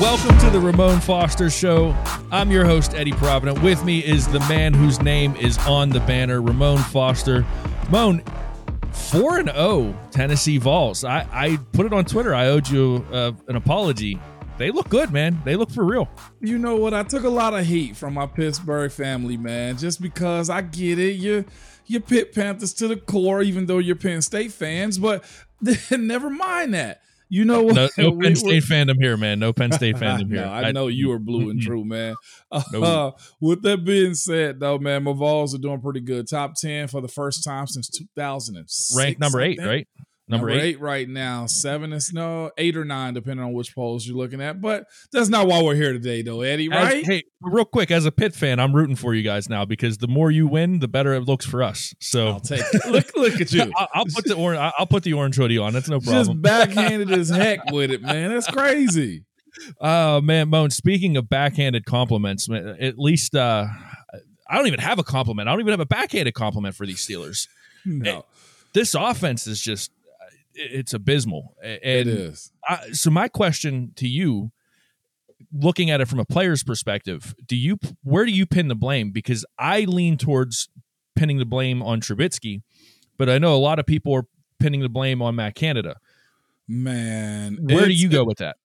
Welcome to the Ramon Foster Show. I'm your host, Eddie Provident. With me is the man whose name is on the banner, Ramon Foster. Ramon, 4 and 0 Tennessee Vols. I, I put it on Twitter. I owed you uh, an apology. They look good, man. They look for real. You know what? I took a lot of heat from my Pittsburgh family, man, just because I get it. You're, you're Pitt Panthers to the core, even though you're Penn State fans, but never mind that. You know what? No, no Penn State fandom here, man. No Penn State fandom here. no, I know you are blue and true, man. Uh, with that being said, though, man, my Vols are doing pretty good. Top ten for the first time since 2006. Ranked number eight, right? Number, number eight. eight. right now. Seven is no eight or nine, depending on which polls you're looking at. But that's not why we're here today, though, Eddie. Right? As, hey, real quick, as a Pitt fan, I'm rooting for you guys now because the more you win, the better it looks for us. So I'll take look, look at you. I'll, I'll, put the orange. I'll put the orange hoodie on. That's no problem. Just backhanded as heck with it, man. That's crazy. Oh uh, man, Moan. Speaking of backhanded compliments, at least uh, I don't even have a compliment. I don't even have a backhanded compliment for these Steelers. No. It, this offense is just it's abysmal. And it is. I, so my question to you, looking at it from a player's perspective, do you where do you pin the blame? Because I lean towards pinning the blame on Trubisky, but I know a lot of people are pinning the blame on Matt Canada. Man, where do you go with that?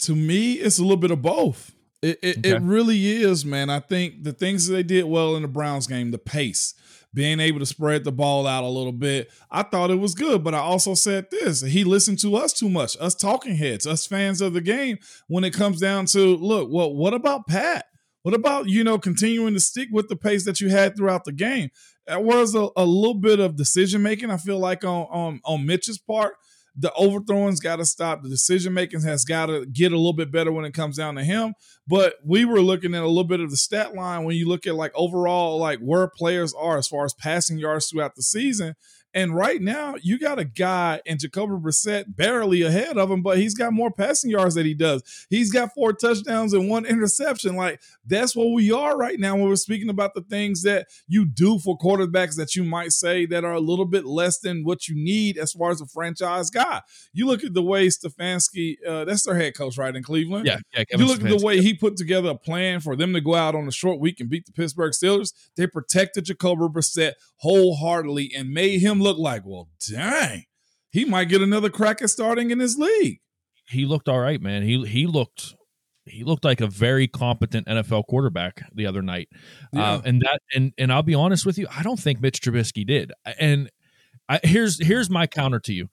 To me, it's a little bit of both. It it, okay. it really is, man. I think the things that they did well in the Browns game, the pace being able to spread the ball out a little bit. I thought it was good, but I also said this he listened to us too much, us talking heads, us fans of the game, when it comes down to look, well, what about Pat? What about, you know, continuing to stick with the pace that you had throughout the game? There was a, a little bit of decision making, I feel like, on, on, on Mitch's part the overthrowing's got to stop. The decision making has got to get a little bit better when it comes down to him. But we were looking at a little bit of the stat line when you look at like overall, like where players are as far as passing yards throughout the season. And right now, you got a guy in Jacoby Brissett barely ahead of him, but he's got more passing yards than he does. He's got four touchdowns and one interception. Like that's what we are right now when we're speaking about the things that you do for quarterbacks that you might say that are a little bit less than what you need as far as a franchise guy. You look at the way Stefanski, uh, that's their head coach, right in Cleveland. Yeah, yeah. you look Stefanski. at the way he put together a plan for them to go out on a short week and beat the Pittsburgh Steelers. They protected Jacoby Brissett wholeheartedly and made him look like, well, dang, he might get another crack at starting in his league. He looked all right, man. He he looked he looked like a very competent NFL quarterback the other night. Uh, yeah. Uh, and that and and I'll be honest with you, I don't think Mitch Trubisky did. And I, here's here's my counter to you.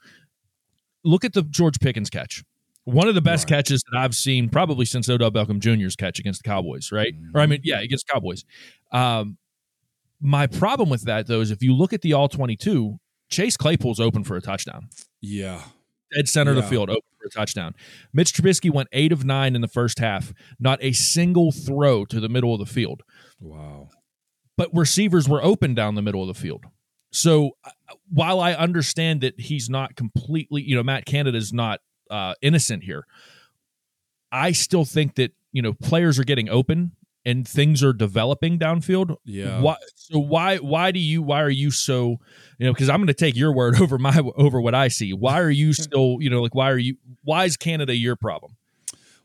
Look at the George Pickens catch. One of the best right. catches that I've seen probably since Odell Beckham Jr.'s catch against the Cowboys, right? Mm-hmm. Or I mean, yeah, against Cowboys. Um, my problem with that though is if you look at the all 22, Chase Claypool's open for a touchdown. Yeah. Dead center yeah. of the field, open for a touchdown. Mitch Trubisky went eight of nine in the first half, not a single throw to the middle of the field. Wow. But receivers were open down the middle of the field. So uh, while I understand that he's not completely, you know, Matt Canada is not uh, innocent here, I still think that, you know, players are getting open and things are developing downfield. Yeah. Why, so why why do you why are you so you know because I'm going to take your word over my over what I see. Why are you still you know like why are you why is Canada your problem?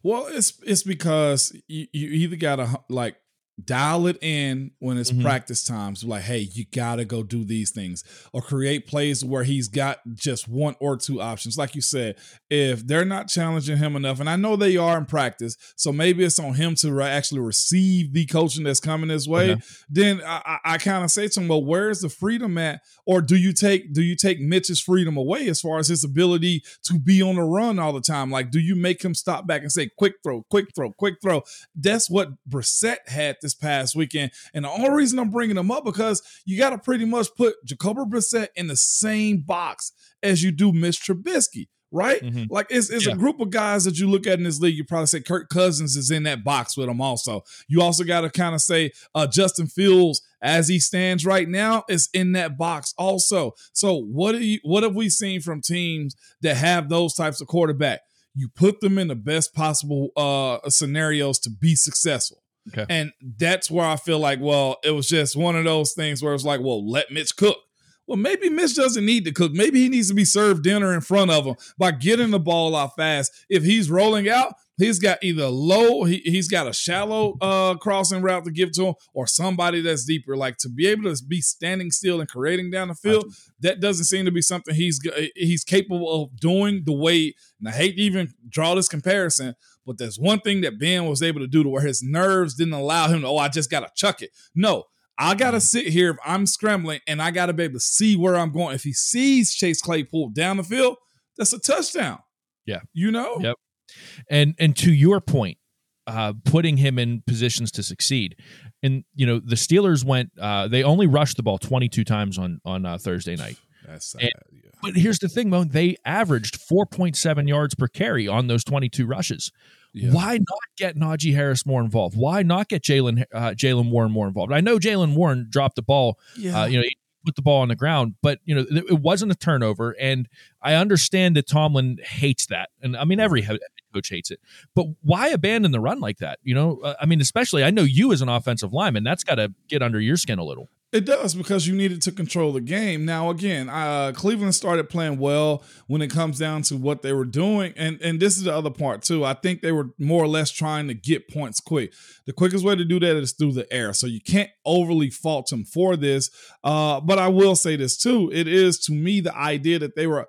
Well, it's it's because you, you either got to like dial it in when it's mm-hmm. practice times. Like hey you gotta go do these things. Or create plays where he's got just one or two options. Like you said if they're not challenging him enough and i know they are in practice so maybe it's on him to re- actually receive the coaching that's coming his way okay. then i, I, I kind of say to him well where's the freedom at? Or do you take do you take mitch's freedom away as far as his ability to be on the run all the time? Like do you make him stop back and say quick throw quick throw quick throw that's what Brissett had this past weekend. And the only reason I'm bringing them up because you got to pretty much put Jacoby Brissett in the same box as you do Mitch Trubisky right? Mm-hmm. Like it's, it's yeah. a group of guys that you look at in this league. You probably say Kirk Cousins is in that box with them also. You also got to kind of say uh, Justin Fields as he stands right now is in that box also. So what do you what have we seen from teams that have those types of quarterback? You put them in the best possible uh, scenarios to be successful. Okay. And that's where I feel like, well, it was just one of those things where it's like, well, let Mitch cook. Well, maybe Mitch doesn't need to cook. Maybe he needs to be served dinner in front of him by getting the ball out fast. If he's rolling out, he's got either low, he, he's got a shallow uh, crossing route to give to him, or somebody that's deeper. Like to be able to be standing still and creating down the field, that doesn't seem to be something he's he's capable of doing the way. And I hate to even draw this comparison, but there's one thing that Ben was able to do to where his nerves didn't allow him to, oh, I just got to chuck it. No, I got to mm-hmm. sit here if I'm scrambling and I got to be able to see where I'm going. If he sees Chase Claypool down the field, that's a touchdown. Yeah. You know? Yep. And and to your point, uh, putting him in positions to succeed. And you know, the Steelers went uh, they only rushed the ball 22 times on on uh, Thursday night. That's sad. And, yeah. But here's the thing, Mo, they averaged 4.7 yards per carry on those 22 rushes. Yeah. Why not get Najee Harris more involved? Why not get Jaylen uh, Jaylen Warren more involved? I know Jaylen Warren dropped the ball. Uh, yeah. Uh, you know, he put the ball on the ground, but you know, it wasn't a turnover. And I understand that Tomlin hates that, and I mean, every head coach hates it. But why abandon the run like that? You know, uh, I mean, especially I know you as an offensive lineman, that's got to get under your skin a little. It does because you needed to control the game. Now, again, uh, Cleveland started playing well when it comes down to what they were doing, and and this is the other part too. I think they were more or less trying to get points quick. The quickest way to do that is through the air, so you can't overly fault them for this. Uh, but I will say this too: it is to me the idea that they were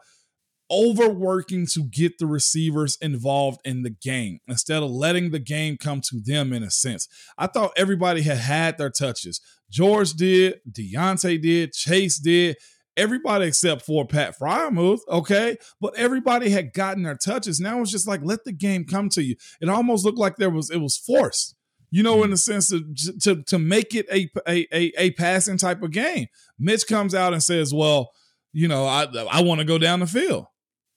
overworking to get the receivers involved in the game instead of letting the game come to them in a sense. I thought everybody had had their touches. George did, Diontae did, Chase did, everybody except for Pat Freiermuth, okay? But everybody had gotten their touches. Now it's just like let the game come to you. It almost looked like there was it was forced. You know, in the sense of to to make it a a a, a passing type of game. Mitch comes out and says, "Well, you know, I I want to go down the field."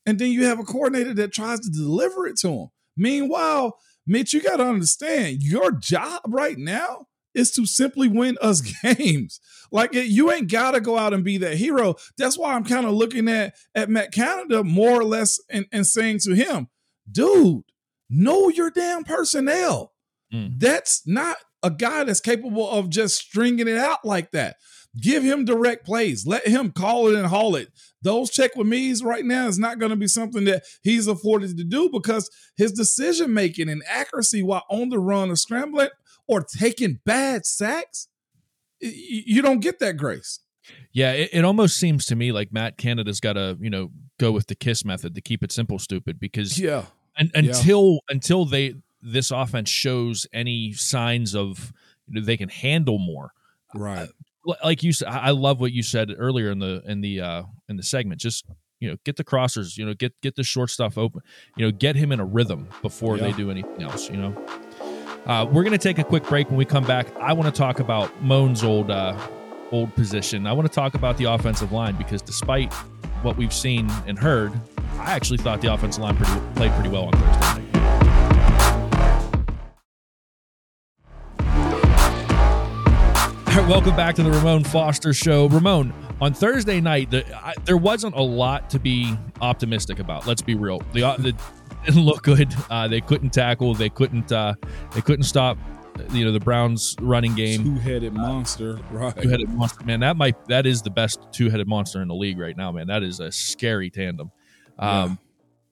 And then you have a coordinator that tries to deliver it to him. Meanwhile, Mitch, you got to understand your job right now is to simply win us games. Like you ain't got to go out and be that hero. That's why I'm kind of looking at at Matt Canada more or less and, and saying to him, dude, know your damn personnel. Mm. That's not a guy that's capable of just stringing it out like that. Give him direct plays. Let him call it and haul it. Those check with me's right now is not going to be something that he's afforded to do because his decision making and accuracy while on the run or scrambling or taking bad sacks, you don't get that grace. Yeah, it, it almost seems to me like Matt Canada's got to, you know, go with the kiss method to keep it simple, stupid. Because yeah, and, until yeah. until they this offense shows any signs of you know, they can handle more, right? Uh, like you said, I love what you said earlier in the in the uh in the segment. Just you know, get the crossers, you know, get get the short stuff open, you know, get him in a rhythm before yeah. they do anything else. You know, uh, we're gonna take a quick break. When we come back, I want to talk about Moan's old uh, old position. I want to talk about the offensive line because despite what we've seen and heard, I actually thought the offensive line pretty, played pretty well on Thursday night. welcome back to the Ramon Foster Show. Ramon, on Thursday night, the, I, there wasn't a lot to be optimistic about. Let's be real. The, uh, the didn't look good. Uh, they couldn't tackle. They couldn't. Uh, they couldn't stop. You know the Browns' running game. Two-headed monster, right? Two-headed monster, man. That might. That is the best two-headed monster in the league right now, man. That is a scary tandem. Um, yeah.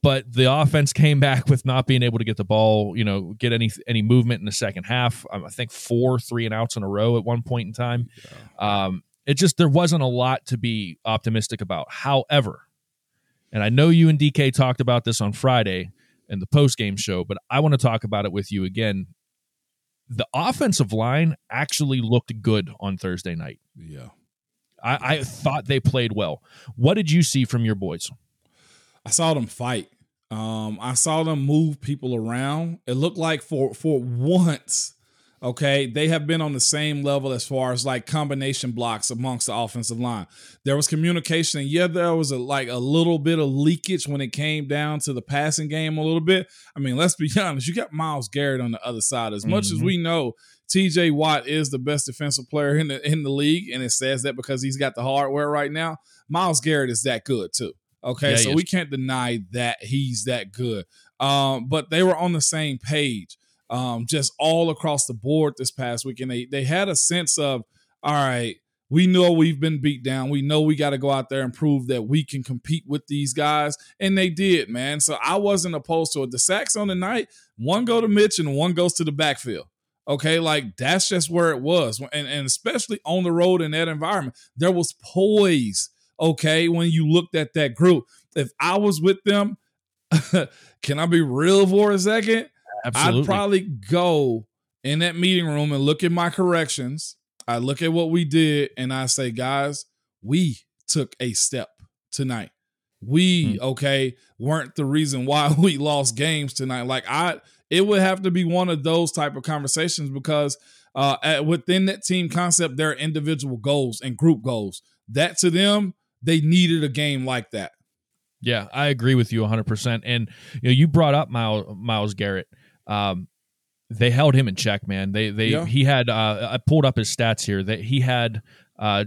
But the offense came back with not being able to get the ball, you know, get any any movement in the second half. Um, I think four three and outs in a row at one point in time. Yeah. Um, it just there wasn't a lot to be optimistic about. However, and I know you and DK talked about this on Friday in the post game show, but I want to talk about it with you again. The offensive line actually looked good on Thursday night. Yeah. I, I thought they played well. What did you see from your boys? I saw them fight. Um, I saw them move people around. It looked like for for once Okay, they have been on the same level as far as like combination blocks amongst the offensive line. There was communication, and yeah, there was a like a little bit of leakage when it came down to the passing game a little bit. I mean, let's be honest, you got Myles Garrett on the other side. As much mm-hmm. as we know TJ Watt is the best defensive player in the in the league, and it says that because he's got the hardware right now, Myles Garrett is that good too. Okay, yeah, so we can't deny that he's that good. Um, but they were on the same page um, just all across the board this past week. And they, they had a sense of, all right, we know we've been beat down. We know we got to go out there and prove that we can compete with these guys. And they did, man. So I wasn't opposed to it. The sacks on the night, one go to Mitch and one goes to the backfield. Okay, like that's just where it was. And, and especially on the road in that environment, there was poise. Okay, when you looked at that group. If I was with them, can I be real for a second? Absolutely. I'd probably go in that meeting room and look at my corrections. I look at what we did and I say, guys, we took a step tonight. We, hmm. okay, weren't the reason why we lost games tonight. Like I it would have to be one of those type of conversations because uh at, within that team concept, there are individual goals and group goals. That to them, they needed a game like that. Yeah, I agree with you 100%. And you know, you brought up Miles, Myles Garrett um, they held him in check, man. They they yeah. he had uh, I pulled up his stats here that he had uh,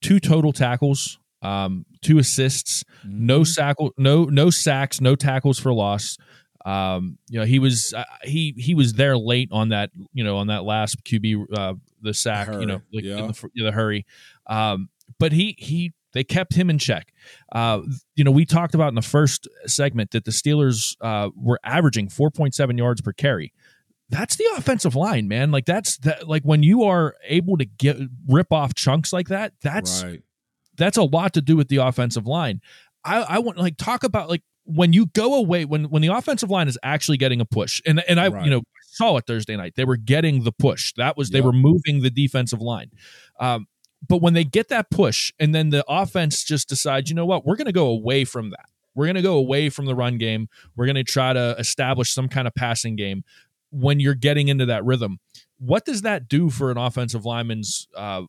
two total tackles, um, two assists, mm-hmm. no sack, no no sacks, no tackles for loss. Um, you know he was uh, he he was there late on that you know on that last QB uh, the sack you know like yeah. the, the, hurry, um, but he he they kept him in check. Uh, you know, we talked about in the first segment that the Steelers uh, were averaging 4.7 yards per carry. That's the offensive line, man. Like that's that. Like when you are able to get rip off chunks like that, that's right. that's a lot to do with the offensive line. I, I want like talk about like when you go away when when the offensive line is actually getting a push and and I right. you know saw it Thursday night they were getting the push that was they were moving the defensive line um, but when they get that push and then the offense just decides, you know what, we're going to go away from that. We're going to go away from the run game. We're going to try to establish some kind of passing game. When you're getting into that rhythm, what does that do for an offensive lineman's, uh,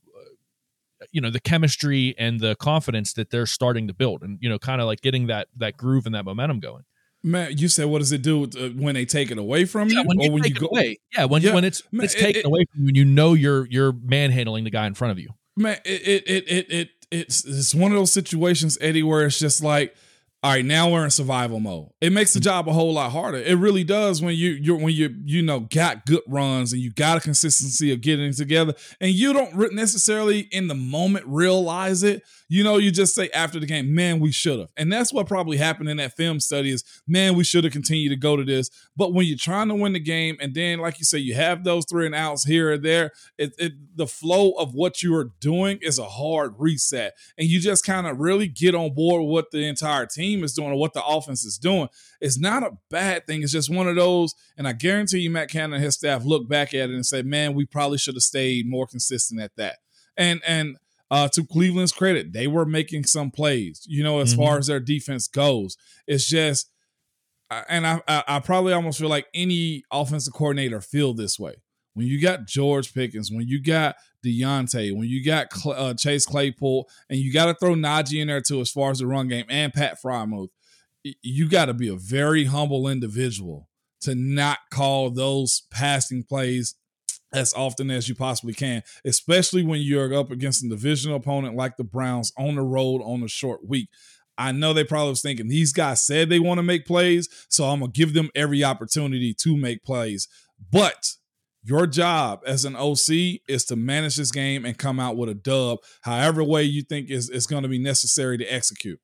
you know, the chemistry and the confidence that they're starting to build, and you know, kind of like getting that that groove and that momentum going? Man, you said what does it do uh, when they take it away from yeah, you, when you or when you go away? Yeah, when yeah. when it's Man, it's taken it, away from you, and you know you're you're manhandling the guy in front of you man, it it it it, it's it's one of those situations, Eddie, where it's just like all right, now we're in survival mode. It makes the job a whole lot harder. It really does when you you when you you know got good runs and you got a consistency of getting together, and you don't necessarily in the moment realize it. You know, you just say after the game, man, we should have, and that's what probably happened in that film study is, man, we should have continued to go to this. But when you're trying to win the game, and then like you say, you have those three and outs here or there, it, it the flow of what you are doing is a hard reset, and you just kind of really get on board with the entire team team is doing or what the offense is doing. It's not a bad thing. It's just one of those. And I guarantee you, Matt Canada and his staff look back at it and say, man, we probably should have stayed more consistent at that. And, and, uh, to Cleveland's credit, they were making some plays, you know, as mm-hmm. far as their defense goes. It's just, and I, I, I probably almost feel like any offensive coordinator feel this way when you got George Pickens, when you got Diontae, when you got uh, Chase Claypool, and you got to throw Najee in there too, as far as the run game, and Pat Freiermuth, you got to be a very humble individual to not call those passing plays as often as you possibly can, especially when you're up against a divisional opponent like the Browns on the road on a short week. I know they probably was thinking these guys said they want to make plays, so I'm gonna give them every opportunity to make plays. But your job as an OC is to manage this game and come out with a dub, however way you think is, is going to be necessary to execute.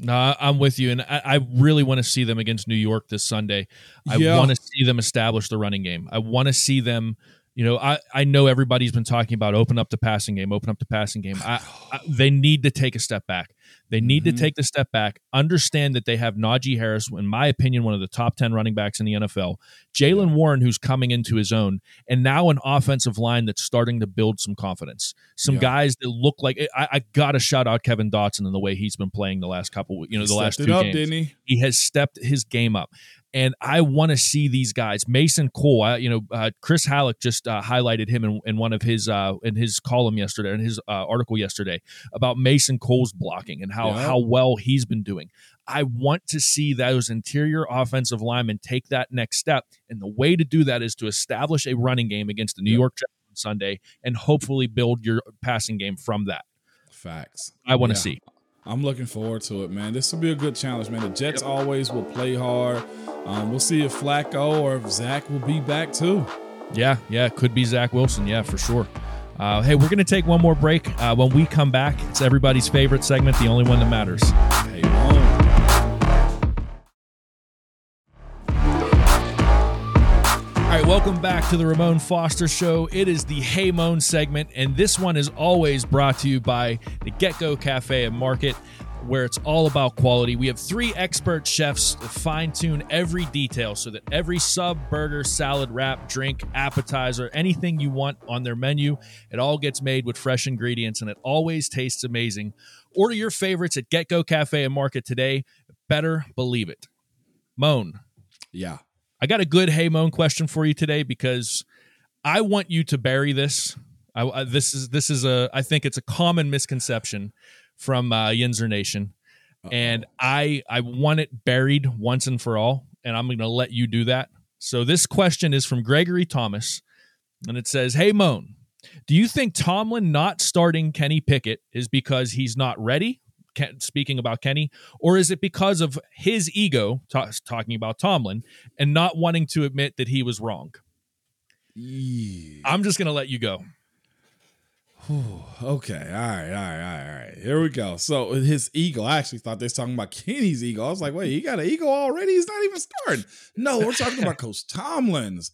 No, I'm with you, and I, I really want to see them against New York this Sunday. I yeah. want to see them establish the running game. I want to see them. You know, I, I know everybody's been talking about open up the passing game, open up the passing game. I, I, they need to take a step back. They need mm-hmm. to take the step back, understand that they have Najee Harris, in my opinion, one of the top 10 running backs in the NFL, Jaylen Warren, who's coming into his own, and now an offensive line that's starting to build some confidence. Some yeah. guys that look like I, I got to shout out Kevin Dotson and the way he's been playing the last couple, you know, the last two up, games. He? he? has stepped his game up and I want to see these guys. Mason Cole, I, you know, uh, Chris Halleck just uh, highlighted him in, in, one of his uh, in his column yesterday, in his uh, article yesterday about Mason Cole's blocking and how yeah. how well he's been doing. I want to see those interior offensive linemen take that next step, and the way to do that is to establish a running game against the New York Jets on Sunday, and hopefully build your passing game from that. Facts. I want to yeah. see. I'm looking forward to it, man. This will be a good challenge, man. The Jets always will play hard. Um, we'll see if Flacco or if Zach will be back too. Yeah, yeah, could be Zach Wilson. Yeah, for sure. Uh, hey, we're going to take one more break. Uh, when we come back, it's everybody's favorite segment, the only one that matters. Welcome back to the Ramon Foster Show. It is the Hey Moan segment, and this one is always brought to you by the Get Go Cafe and Market where it's all about quality. We have three expert chefs to fine tune every detail so that every sub, burger, salad, wrap, drink, appetizer, anything you want on their menu, it all gets made with fresh ingredients and it always tastes amazing. Order your favorites at Get Go Cafe and Market today. Better believe it. Moan. Yeah. I got a good Hey Moan question for you today because I want you to bury this. I, I, this is this is a I think it's a common misconception from uh, Yinzer Nation, Uh-oh. and I I want it buried once and for all, and I'm going to let you do that. So this question is from Gregory Thomas, and it says, "Hey Moan, do you think Tomlin not starting Kenny Pickett is because he's not ready?" Speaking about Kenny, or is it because of his ego, talking about Tomlin, and not wanting to admit that he was wrong? Yeah. I'm just to let you go. okay, all right, all right, all right, all right. Here we go. So his ego, I actually thought they were talking about Kenny's ego. I was like, wait, he got an ego already? He's not even starting. No, we're talking about Coach Tomlin's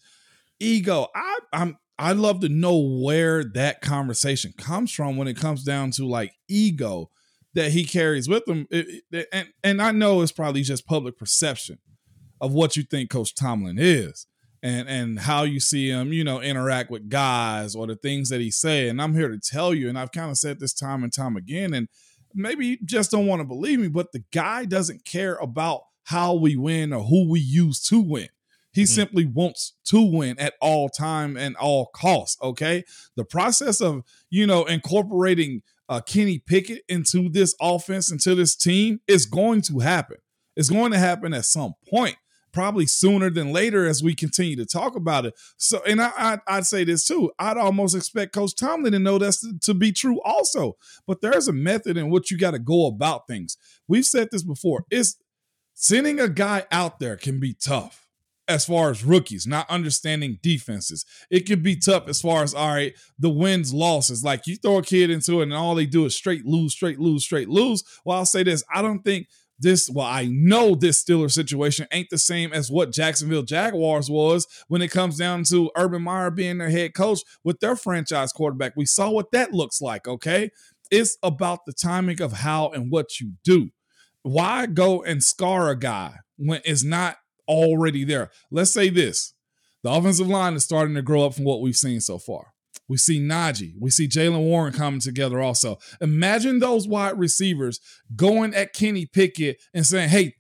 ego. I, I'm I'd love to know where that conversation comes from when it comes down to like ego that he carries with him. It, it, and and I know it's probably just public perception of what you think Coach Tomlin is and and how you see him, you know, interact with guys or the things that he say. And I'm here to tell you, and I've kind of said this time and time again, and maybe you just don't want to believe me, but the guy doesn't care about how we win or who we use to win. He mm-hmm. simply wants to win at all time and all costs. Okay, the process of you know incorporating uh, Kenny Pickett into this offense, into this team, is going to happen. It's going to happen at some point probably sooner than later as we continue to talk about it. So, and I, I, would say this too. I'd almost expect Coach Tomlin to know that's to, to be true also. But there's a method in which you got to go about things. We've said this before. It's sending a guy out there can be tough as far as rookies not understanding defenses. It can be tough as far as all right, the wins losses. Like you throw a kid into it and all they do is straight lose, straight lose, straight lose. Well, I'll say this: I don't think this, well, I know this Steeler situation ain't the same as what Jacksonville Jaguars was when it comes down to Urban Meyer being their head coach with their franchise quarterback. We saw what that looks like, okay? It's about the timing of how and what you do. Why go and scar a guy when it's not already there? Let's say this the offensive line is starting to grow up from what we've seen so far. We see Najee. We see Jaylen Warren coming together also. Imagine those wide receivers going at Kenny Pickett and saying, hey,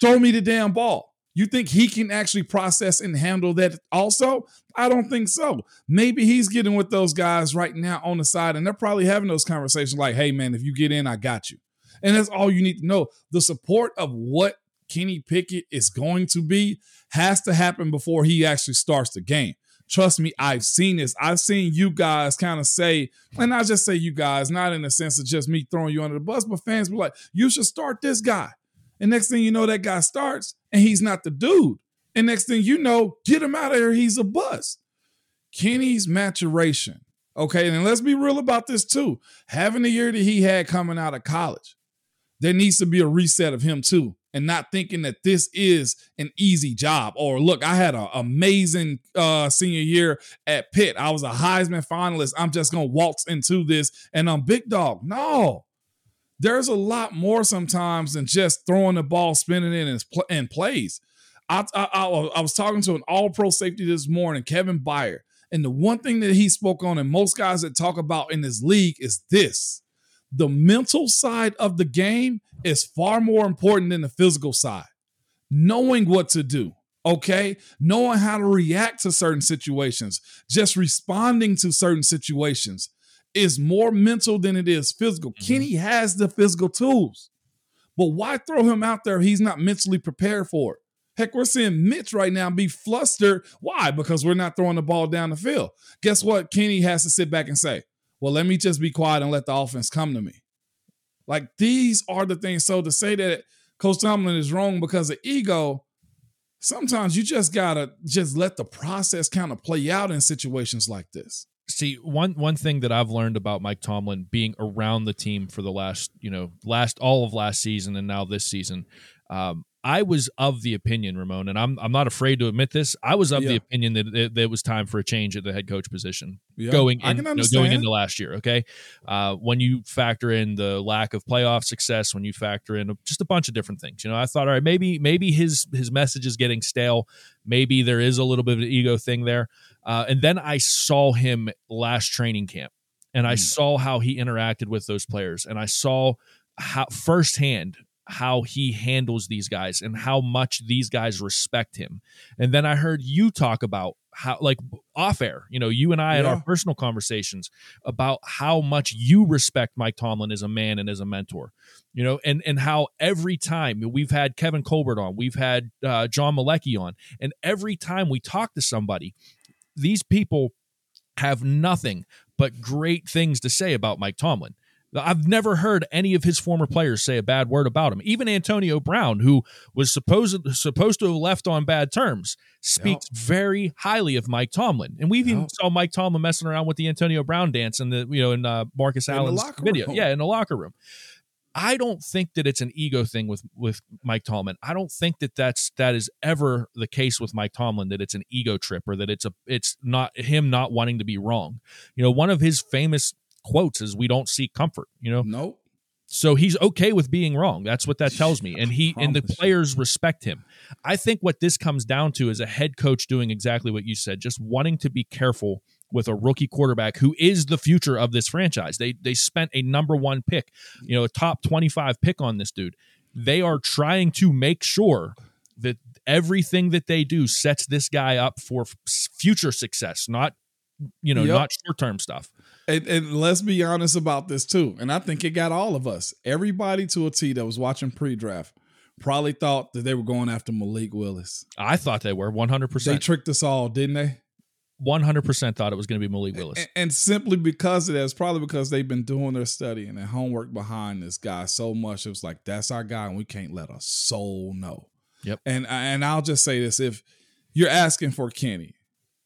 throw me the damn ball. You think he can actually process and handle that also? I don't think so. Maybe he's getting with those guys right now on the side, and they're probably having those conversations like, hey, man, if you get in, I got you. And that's all you need to know. The support of what Kenny Pickett is going to be has to happen before he actually starts the game trust me, I've seen this. I've seen you guys kind of say, and I just say you guys, not in the sense of just me throwing you under the bus, but fans be like, you should start this guy. And next thing you know, that guy starts and he's not the dude. And next thing you know, get him out of here. He's a bust. Kenny's maturation. Okay. And let's be real about this too. Having the year that he had coming out of college, there needs to be a reset of him too and not thinking that this is an easy job. Or look, I had an amazing uh, senior year at Pitt. I was a Heisman finalist. I'm just gonna waltz into this and I'm big dog. No, there's a lot more sometimes than just throwing the ball, spinning it, and, and plays. I, I, I, was talking to an all pro safety this morning, Kevin Byard. And the one thing that he spoke on, and most guys that talk about in this league, is this the mental side of the game is far more important than the physical side. Knowing what to do, okay? Knowing how to react to certain situations, just responding to certain situations is more mental than it is physical. Mm-hmm. Kenny has the physical tools, but why throw him out there if he's not mentally prepared for it? Heck, we're seeing Mitch right now be flustered. Why? Because we're not throwing the ball down the field. Guess what? Kenny has to sit back and say, well, let me just be quiet and let the offense come to me. Like these are the things. So to say that Coach Tomlin is wrong because of ego, sometimes you just gotta just let the process kind of play out in situations like this. See, one one thing that I've learned about Mike Tomlin being around the team for the last, you know, last all of last season and now this season, um, I was of the opinion, Ramon, and I'm I'm not afraid to admit this. I was of yeah. the opinion that it, that it, was time for a change at the head coach position yeah. going in, going into last year. Okay, uh, when you factor in the lack of playoff success, when you factor in just a bunch of different things, you know, I thought, all right, maybe maybe his his message is getting stale. Maybe there is a little bit of an ego thing there. Uh, and then I saw him last training camp, and I mm. saw how he interacted with those players, and I saw how firsthand how he handles these guys and how much these guys respect him. And then I heard you talk about how, like off air, you know, you and I had our personal conversations about how much you respect Mike Tomlin as a man and as a mentor, you know, and and how every time we've had Kevin Colbert on, we've had uh, John Malecki on, and every time we talk to somebody, these people have nothing but great things to say about Mike Tomlin. I've never heard any of his former players say a bad word about him. Even Antonio Brown, who was supposed supposed to have left on bad terms, speaks yep. very highly of Mike Tomlin. And we've yep. even saw Mike Tomlin messing around with the Antonio Brown dance in the you know in uh, Marcus in Allen's video, room. yeah, in the locker room. I don't think that it's an ego thing with with Mike Tomlin. I don't think that that's that is ever the case with Mike Tomlin that it's an ego trip or that it's a it's not him not wanting to be wrong. You know, one of his famous quotes is we don't seek comfort, you know? Nope. So he's okay with being wrong. That's what that tells me. And he and the players respect him. I think what this comes down to is a head coach doing exactly what you said, just wanting to be careful with a rookie quarterback who is the future of this franchise. They they spent a number 1 pick, you know, a top 25 pick on this dude. They are trying to make sure that everything that they do sets this guy up for future success, not you know, yep. not short-term stuff. And, and, let's be honest about this too. And I think it got all of us. Everybody to a T that was watching pre-draft probably thought that they were going after Malik Willis. I thought they were 100%. They tricked us all, didn't they? 100% thought it was going to be Malik Willis. And, and, simply because of that, it's probably because they've been doing their study and their homework behind this guy so much. It was like, that's our guy, and we can't let a soul know. Yep. And uh, and I'll just say this: if you're asking for Kenny,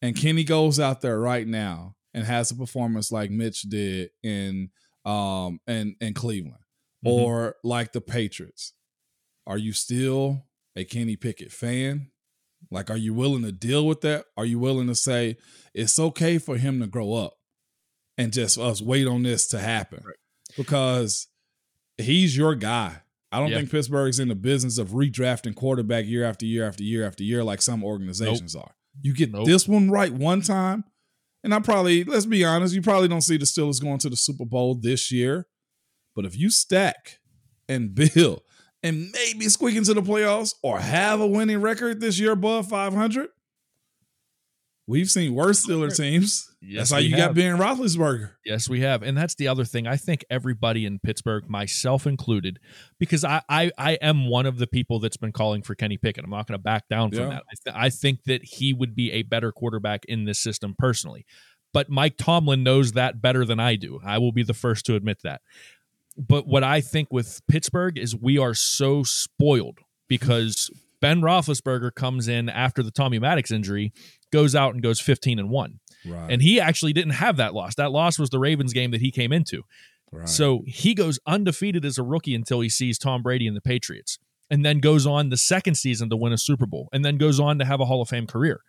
and Kenny goes out there right now and has a performance like Mitch did in um in, in Cleveland mm-hmm. or like the Patriots, are you still a Kenny Pickett fan? Like, are you willing to deal with that? Are you willing to say it's okay for him to grow up and just us wait on this to happen? Right. Because he's your guy. I don't yeah. think Pittsburgh's in the business of redrafting quarterback year after year after year after year like some organizations nope. are. You get nope. this one right one time, and I probably, let's be honest, you probably don't see the Steelers going to the Super Bowl this year. But if you stack and build and maybe squeak into the playoffs or have a winning record this year above 500, We've seen worse Steeler teams. Yes, that's how you have. got Ben Roethlisberger. Yes, we have, and that's the other thing. I think everybody in Pittsburgh, myself included, because I I, I am one of the people that's been calling for Kenny Pickett. I'm not going to back down from yeah. that. I, th- I think that he would be a better quarterback in this system personally, but Mike Tomlin knows that better than I do. I will be the first to admit that. But what I think with Pittsburgh is we are so spoiled because Ben Roethlisberger comes in after the Tommy Maddox injury goes out and goes 15 and 1. Right. And he actually didn't have that loss. That loss was the Ravens game that he came into. Right. So he goes undefeated as a rookie until he sees Tom Brady and the Patriots, and then goes on the second season to win a Super Bowl, and then goes on to have a Hall of Fame career.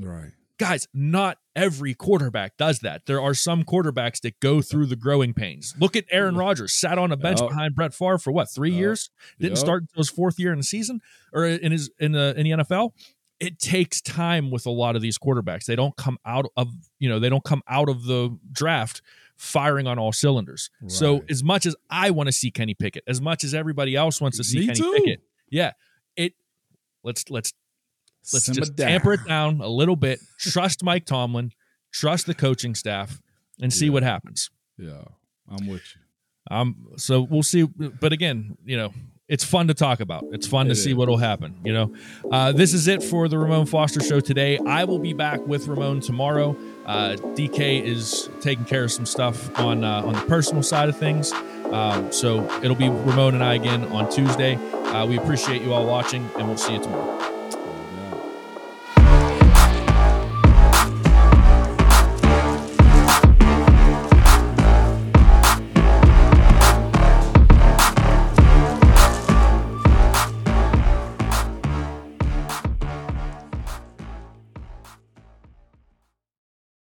Right. Guys, not every quarterback does that. There are some quarterbacks that go through the growing pains. Look at Aaron Rodgers, sat on a bench yep. behind Brett Favre for what three yep. years? Didn't yep. start until his fourth year in the season or in his in the in the NFL it takes time with a lot of these quarterbacks. They don't come out of, you know, they don't come out of the draft firing on all cylinders. Right. So as much as I want to see Kenny Pickett, as much as everybody else wants to see Me Kenny too. Pickett, yeah, it let's let's let's just down. tamper it down a little bit. Trust Mike Tomlin, trust the coaching staff, and see what happens. Yeah, I'm with you. Um, so we'll see. But again, you know, it's fun to talk about. It's fun to see what'll happen. You know, uh, this is it for the Ramon Foster show today. I will be back with Ramon tomorrow. Uh, DK is taking care of some stuff on uh, on the personal side of things, um, so it'll be Ramon and I again on Tuesday. Uh, we appreciate you all watching, and we'll see you tomorrow.